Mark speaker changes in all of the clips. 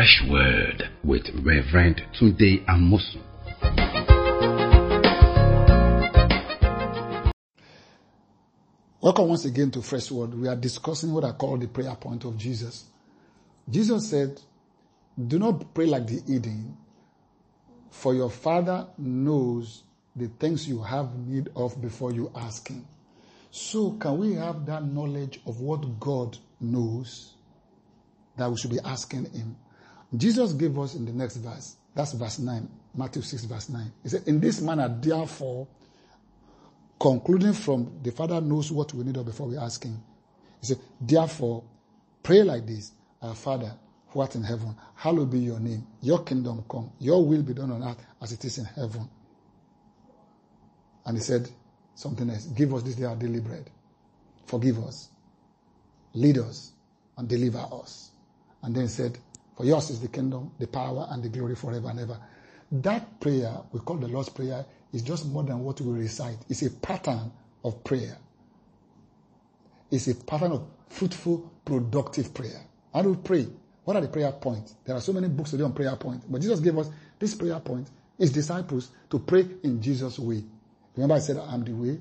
Speaker 1: Fresh Word with Reverend Tunde Amosu.
Speaker 2: Welcome once again to Fresh Word. We are discussing what I call the prayer point of Jesus. Jesus said, Do not pray like the heathen, for your Father knows the things you have need of before you ask Him. So, can we have that knowledge of what God knows that we should be asking Him? Jesus gave us in the next verse, that's verse 9, Matthew 6, verse 9. He said, In this manner, therefore, concluding from the Father knows what we need of before we ask Him. He said, Therefore, pray like this Our Father, who art in heaven, hallowed be your name. Your kingdom come. Your will be done on earth as it is in heaven. And he said something else. Give us this day our daily bread. Forgive us. Lead us and deliver us. And then he said, For yours is the kingdom, the power, and the glory forever and ever. That prayer, we call the Lord's Prayer, is just more than what we recite. It's a pattern of prayer. It's a pattern of fruitful, productive prayer. How do we pray? What are the prayer points? There are so many books today on prayer points, but Jesus gave us this prayer point, his disciples, to pray in Jesus' way. Remember, I said, I'm the way,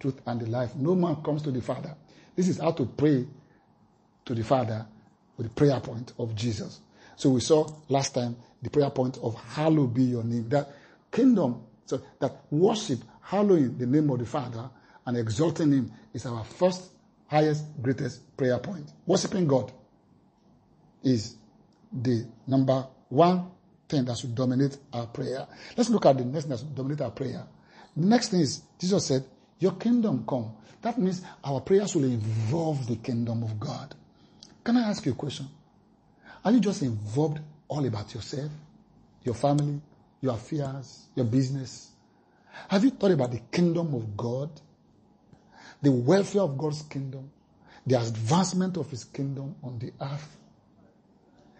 Speaker 2: truth, and the life. No man comes to the Father. This is how to pray to the Father with the prayer point of Jesus. So we saw last time the prayer point of hallowed be your name. That kingdom, so that worship, hallowing the name of the Father and exalting him is our first, highest, greatest prayer point. Worshipping God is the number one thing that should dominate our prayer. Let's look at the next thing that should dominate our prayer. The next thing is, Jesus said, Your kingdom come. That means our prayers will involve the kingdom of God. Can I ask you a question? Are you just involved all about yourself, your family, your affairs, your business? Have you thought about the kingdom of God? The welfare of God's kingdom? The advancement of his kingdom on the earth?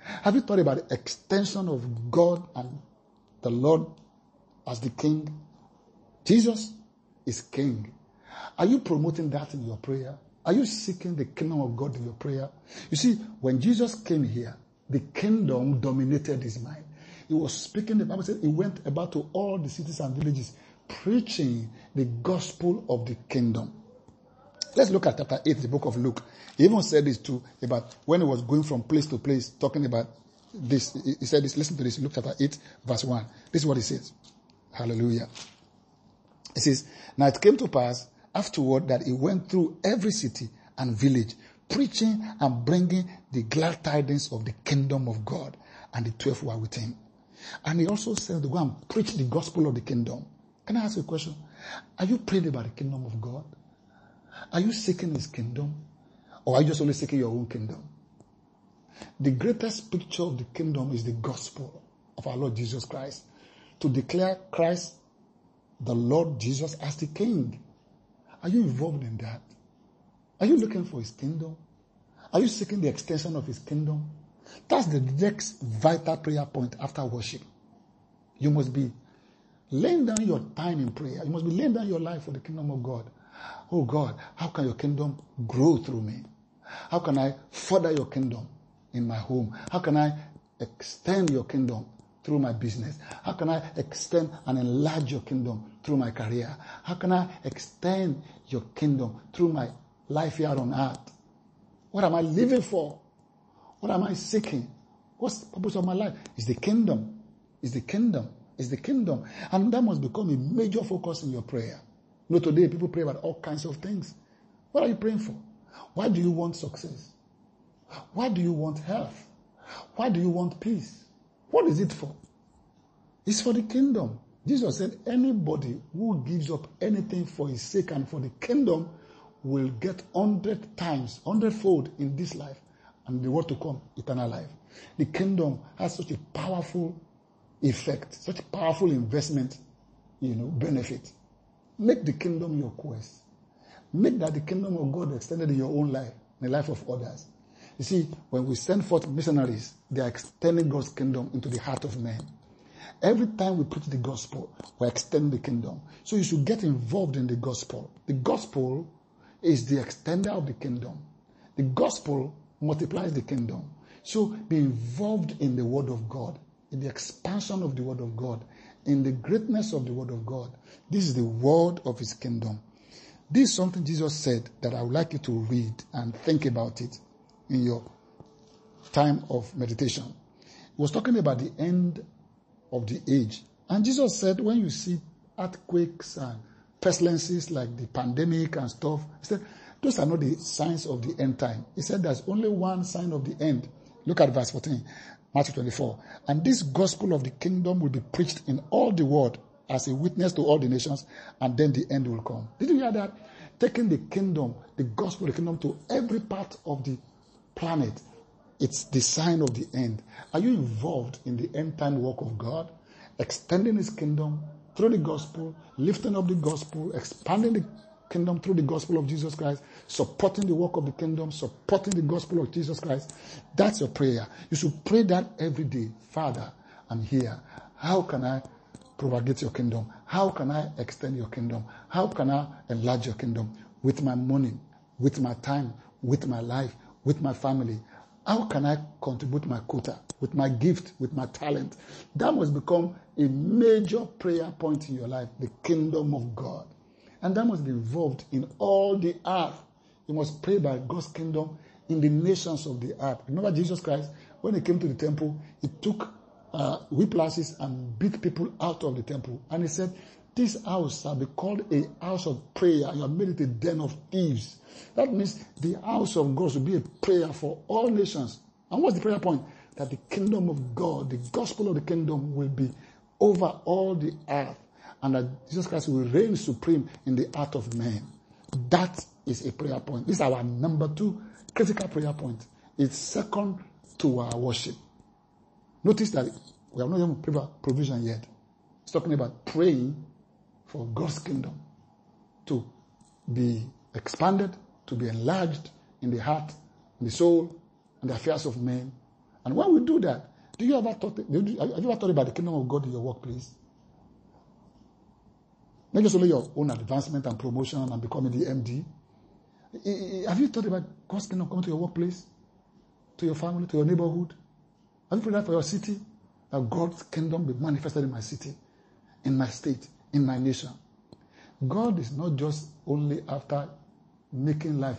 Speaker 2: Have you thought about the extension of God and the Lord as the king? Jesus is king. Are you promoting that in your prayer? Are you seeking the kingdom of God in your prayer? You see, when Jesus came here, the kingdom dominated his mind. He was speaking, the Bible said he went about to all the cities and villages preaching the gospel of the kingdom. Let's look at chapter 8, the book of Luke. He even said this too about when he was going from place to place, talking about this. He said this, listen to this, Luke chapter 8, verse 1. This is what he says. Hallelujah. He says, Now it came to pass afterward that he went through every city and village, preaching and bringing the glad tidings of the kingdom of God. And the twelve were with him. And he also said to go and preach the gospel of the kingdom. Can I ask you a question? Are you praying about the kingdom of God? Are you seeking his kingdom? Or are you just only seeking your own kingdom? The greatest picture of the kingdom is the gospel of our Lord Jesus Christ. To declare Christ, the Lord Jesus, as the king. Are you involved in that? Are you looking for his kingdom? Are you seeking the extension of his kingdom? That's the next vital prayer point after worship. You must be laying down your time in prayer. You must be laying down your life for the kingdom of God. Oh God, how can your kingdom grow through me? How can I further your kingdom in my home? How can I extend your kingdom through my business? How can I extend and enlarge your kingdom through my career? How can I extend your kingdom through my life here on earth? What am I living for? What am I seeking? What's the purpose of my life? Is the kingdom. Is the kingdom. Is the kingdom. And that must become a major focus in your prayer. You know, today people pray about all kinds of things. What are you praying for? Why do you want success? Why do you want health? Why do you want peace? What is it for? It's for the kingdom. Jesus said, anybody who gives up anything for his sake and for the kingdom will get hundred times, hundredfold in this life and the world to come, eternal life. The kingdom has such a powerful effect, such a powerful investment, you know, benefit. Make the kingdom your quest. Make that the kingdom of God extended in your own life, in the life of others. You see, when we send forth missionaries, they are extending God's kingdom into the heart of men. Every time we preach the gospel, we extend the kingdom. So you should get involved in the gospel. The gospel is the extender of the kingdom. The gospel multiplies the kingdom. So be involved in the Word of God, in the expansion of the Word of God, in the greatness of the Word of God. This is the Word of His kingdom. This is something Jesus said that I would like you to read and think about it in your time of meditation. He was talking about the end of the age. And Jesus said, when you see earthquakes and pestilences like the pandemic and stuff, he said, those are not the signs of the end time. He said there's only one sign of the end. Look at verse 14, Matthew 24. And this gospel of the kingdom will be preached in all the world as a witness to all the nations, and then the end will come. Did you hear that? Taking the kingdom, the gospel of the kingdom to every part of the planet. It's the sign of the end. Are you involved in the end time work of God? Extending his kingdom through the gospel, lifting up the gospel, expanding the kingdom through the gospel of Jesus Christ, supporting the work of the kingdom, supporting the gospel of Jesus Christ. That's your prayer. You should pray that every day. Father, I'm here. How can I propagate your kingdom? How can I extend your kingdom? How can I enlarge your kingdom? With my money, with my time, with my life, with my family. How can I contribute my quota with my gift, with my talent? That must become a major prayer point in your life, the kingdom of God. And that must be involved in all the earth. You must pray by God's kingdom in the nations of the earth. Remember Jesus Christ, when he came to the temple, he took uh, whiplashes and beat people out of the temple. And he said, This house shall be called a house of prayer, you have made it a den of thieves. That means the house of God should be a prayer for all nations. And what's the prayer point? That the kingdom of God, the gospel of the kingdom, will be over all the earth and that Jesus Christ will reign supreme in the heart of men. That is a prayer point. This is our number two critical prayer point. It's second to our worship. Notice that we have not even provision yet. It's talking about praying for God's kingdom to be expanded, to be enlarged in the heart, in the soul, and the affairs of men. And when we do that, do you ever thought, have you ever thought about the kingdom of God in your workplace? Not just only your own advancement and promotion and becoming the MD. Have you thought about God's kingdom coming to your workplace, to your family, to your neighborhood? Have you prayed that for your city? That God's kingdom be manifested in my city, in my state, in my nation. God is not just only after making life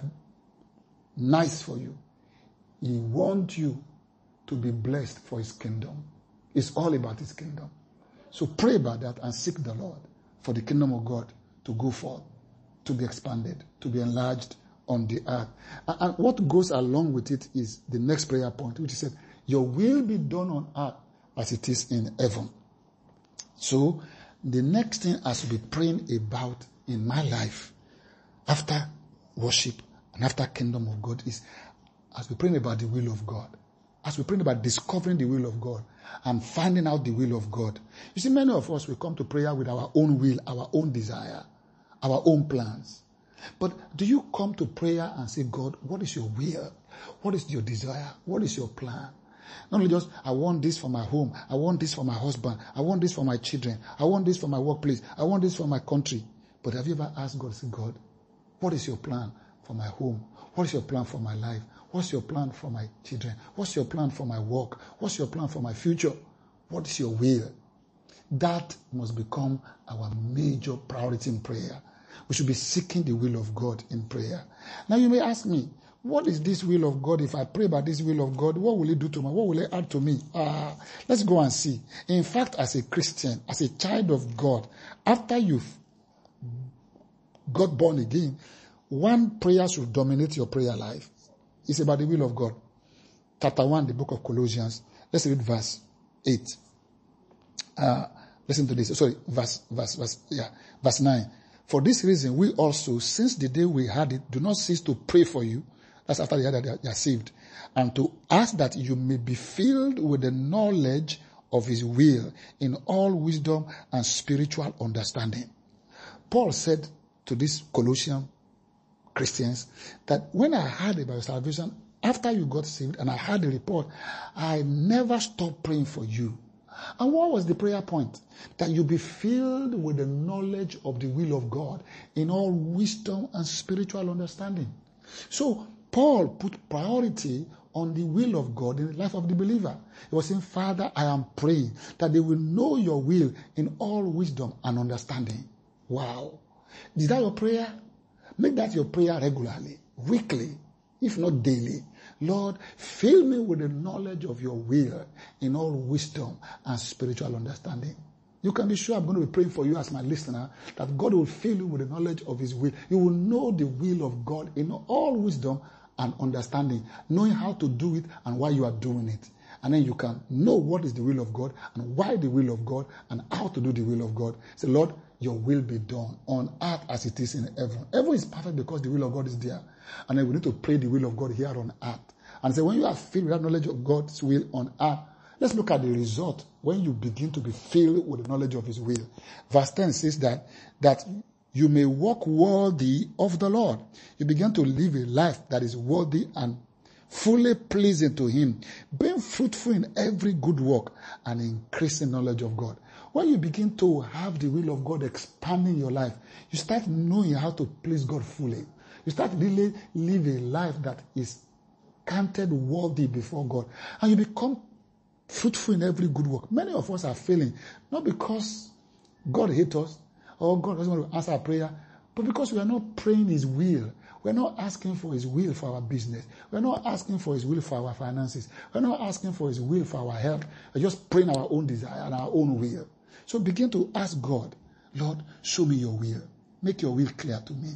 Speaker 2: nice for you. He wants you to be blessed for his kingdom. It's all about his kingdom. So pray about that and seek the Lord for the kingdom of God to go forth, to be expanded, to be enlarged on the earth. And what goes along with it is the next prayer point, which is said, Your will be done on earth as it is in heaven. So, the next thing I should be praying about in my life after worship and after kingdom of God is as we praying about the will of God, as we praying about discovering the will of God, and finding out the will of God. You see, many of us will come to prayer with our own will, our own desire, our own plans. But do you come to prayer and say, God, what is your will? What is your desire? What is your plan? Not only just, I want this for my home. I want this for my husband. I want this for my children. I want this for my workplace. I want this for my country. But have you ever asked God, say, God, what is your plan for my home? What is your plan for my life? What's your plan for my children? What's your plan for my work? What's your plan for my future? What is your will? That must become our major priority in prayer. We should be seeking the will of God in prayer. Now you may ask me, what is this will of God? If I pray about this will of God, what will it do to me? What will it add to me? Uh, let's go and see. In fact, as a Christian, as a child of God, after you've got born again, one prayer should dominate your prayer life. It's about the will of God. Chapter 1, the book of Colossians. Let's read verse 8. Uh, listen to this. Sorry, verse, verse, verse, yeah, verse 9. For this reason, we also, since the day we had it, do not cease to pray for you. That's after they are, they are saved. And to ask that you may be filled with the knowledge of his will in all wisdom and spiritual understanding. Paul said to this Colossian Christians that when I heard about salvation, after you got saved and I heard the report, I never stopped praying for you. And what was the prayer point? That you be filled with the knowledge of the will of God in all wisdom and spiritual understanding. So Paul put priority on the will of God in the life of the believer. He was saying, Father, I am praying that they will know your will in all wisdom and understanding. Wow. Is that your prayer? Make that your prayer regularly, weekly, if not daily. Lord, fill me with the knowledge of your will in all wisdom and spiritual understanding. You can be sure I'm going to be praying for you as my listener that God will fill you with the knowledge of His will. You will know the will of God in all wisdom and understanding, knowing how to do it and why you are doing it. And then you can know what is the will of God and why the will of God and how to do the will of God. Say, Lord, your will be done on earth as it is in heaven. Heaven is perfect because the will of God is there. And then we need to pray the will of God here on earth. And say, when you are filled with that knowledge of God's will on earth, let's look at the result when you begin to be filled with the knowledge of His will. Verse 10 says that, that you may walk worthy of the Lord. You begin to live a life that is worthy and fully pleasing to Him, being fruitful in every good work and increasing knowledge of God. When you begin to have the will of God expanding your life, you start knowing how to please God fully. You start really live a life that is counted worthy before God. And you become fruitful in every good work. Many of us are failing, not because God hates us or God doesn't want to answer our prayer, but because we are not praying His will. We're not asking for His will for our business. We're not asking for His will for our finances. We're not asking for His will for our health. We're just praying our own desire and our own will. So begin to ask God, Lord, show me your will. Make your will clear to me.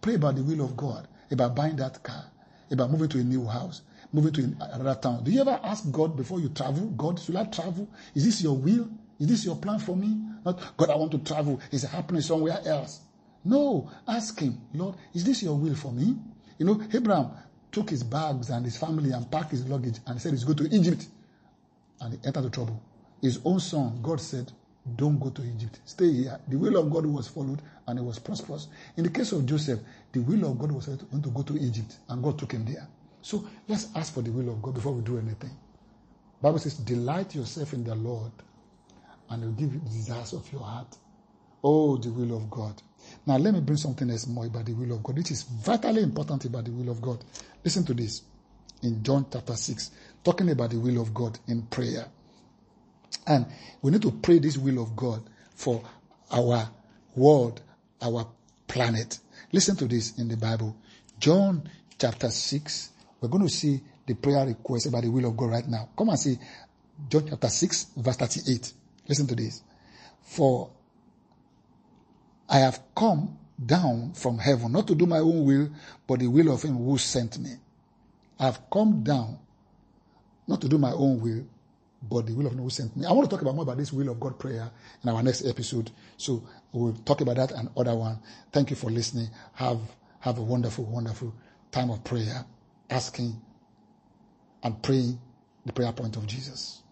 Speaker 2: Pray about the will of God, about buying that car, about moving to a new house, moving to another town. Do you ever ask God before you travel, God, should I travel? Is this your will? Is this your plan for me? Not, God, I want to travel. Is it happening somewhere else? No. Ask Him, Lord, is this your will for me? You know, Abraham took his bags and his family and packed his luggage and said he's going to Egypt. And he entered the trouble. His own son, God said, don't go to Egypt. Stay here. The will of God was followed and it was prosperous. In the case of Joseph, the will of God was going to go to Egypt and God took him there. So let's ask for the will of God before we do anything. Bible says, delight yourself in the Lord and he'll give you the desires of your heart. Oh, the will of God. Now let me bring something else more about the will of God, which is vitally important about the will of God. Listen to this in John chapter 6, talking about the will of God in prayer. And we need to pray this will of God for our world, our planet. Listen to this in the Bible. John chapter 6. We're going to see the prayer request about the will of God right now. Come and see John chapter 6, verse 38. Listen to this. For I have come down from heaven, not to do my own will, but the will of him who sent me. I have come down, not to do my own will, but the will of God who sent me. I want to talk about more about this will of God prayer in our next episode. So we'll talk about that and other one. Thank you for listening. Have have a wonderful, wonderful time of prayer, asking and praying the prayer point of Jesus.